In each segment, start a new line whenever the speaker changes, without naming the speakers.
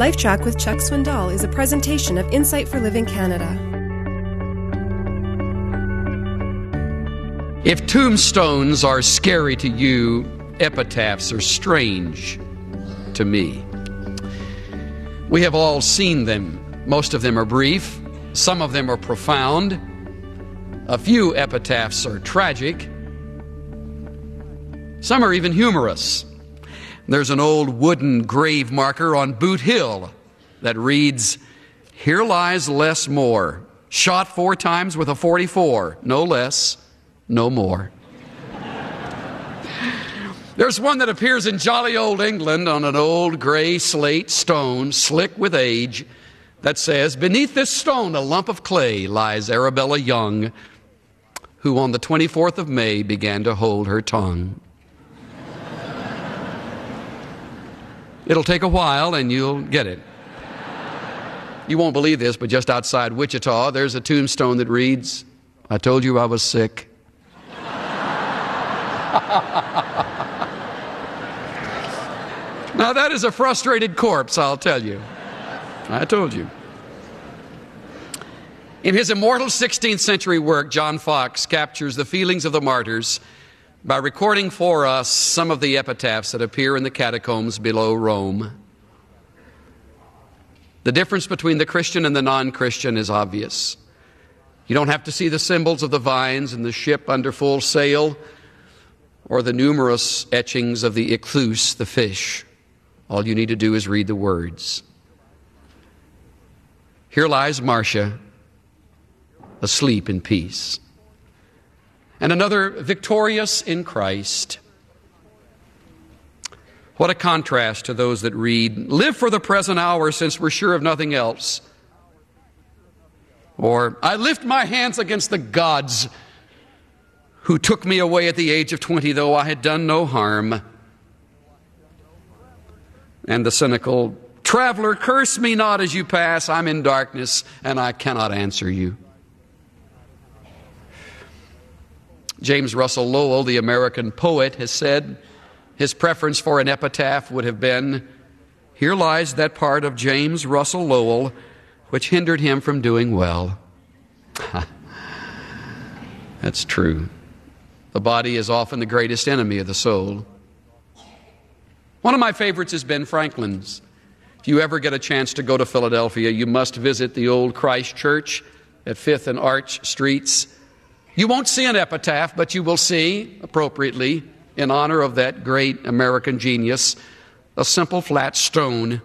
LifeTrac with Chuck Swindoll is a presentation of Insight for Living Canada.
If tombstones are scary to you, epitaphs are strange to me. We have all seen them. Most of them are brief, some of them are profound. A few epitaphs are tragic. Some are even humorous. There's an old wooden grave marker on Boot Hill that reads, Here lies Les Moore, shot four times with a 44, no less, no more. There's one that appears in jolly old England on an old gray slate stone, slick with age, that says, Beneath this stone, a lump of clay, lies Arabella Young, who on the 24th of May began to hold her tongue. It'll take a while and you'll get it. You won't believe this, but just outside Wichita, there's a tombstone that reads, I told you I was sick. now, that is a frustrated corpse, I'll tell you. I told you. In his immortal 16th century work, John Foxe captures the feelings of the martyrs by recording for us some of the epitaphs that appear in the catacombs below Rome. The difference between the Christian and the non Christian is obvious. You don't have to see the symbols of the vines and the ship under full sail or the numerous etchings of the ichthus, the fish. All you need to do is read the words. Here lies Marcia, asleep in peace and another victorious in Christ. What a contrast to those that read, Live for the present hour since we're sure of nothing else. Or, I lift my hands against the gods who took me away at the age of 20, though I had done no harm. And the cynical, Traveler, curse me not as you pass. I'm in darkness and I cannot answer you. James Russell Lowell, the American poet, has said his preference for an epitaph would have been Here lies that part of James Russell Lowell which hindered him from doing well. That's true. The body is often the greatest enemy of the soul. One of my favorites is Ben Franklin's. If you ever get a chance to go to Philadelphia, you must visit the old Christ Church at 5th and Arch Streets. You won't see an epitaph, but you will see, appropriately, in honor of that great American genius, a simple flat stone.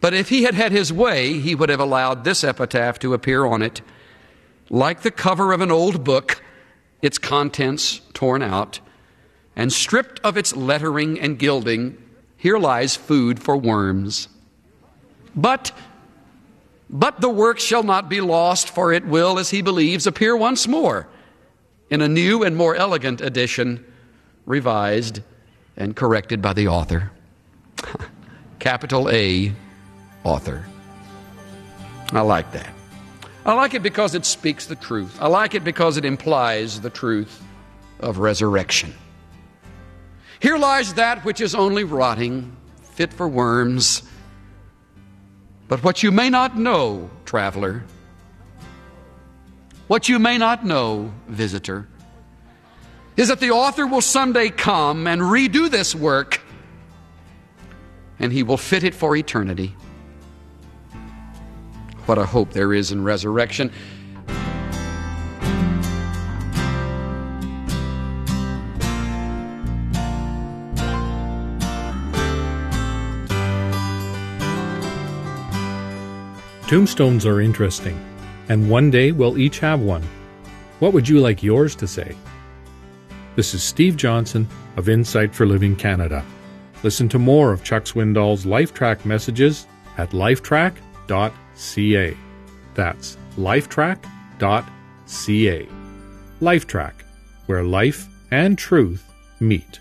But if he had had his way, he would have allowed this epitaph to appear on it. Like the cover of an old book, its contents torn out, and stripped of its lettering and gilding, here lies food for worms. But but the work shall not be lost, for it will, as he believes, appear once more in a new and more elegant edition, revised and corrected by the author. Capital A, author. I like that. I like it because it speaks the truth. I like it because it implies the truth of resurrection. Here lies that which is only rotting, fit for worms but what you may not know, traveler, what you may not know, visitor, is that the author will someday come and redo this work and he will fit it for eternity. What a hope there is in resurrection.
Tombstones are interesting, and one day we'll each have one. What would you like yours to say? This is Steve Johnson of Insight for Living Canada. Listen to more of Chuck Swindoll's LifeTrac messages at lifetrac.ca. That's lifetrac.ca. LifeTrac, where life and truth meet.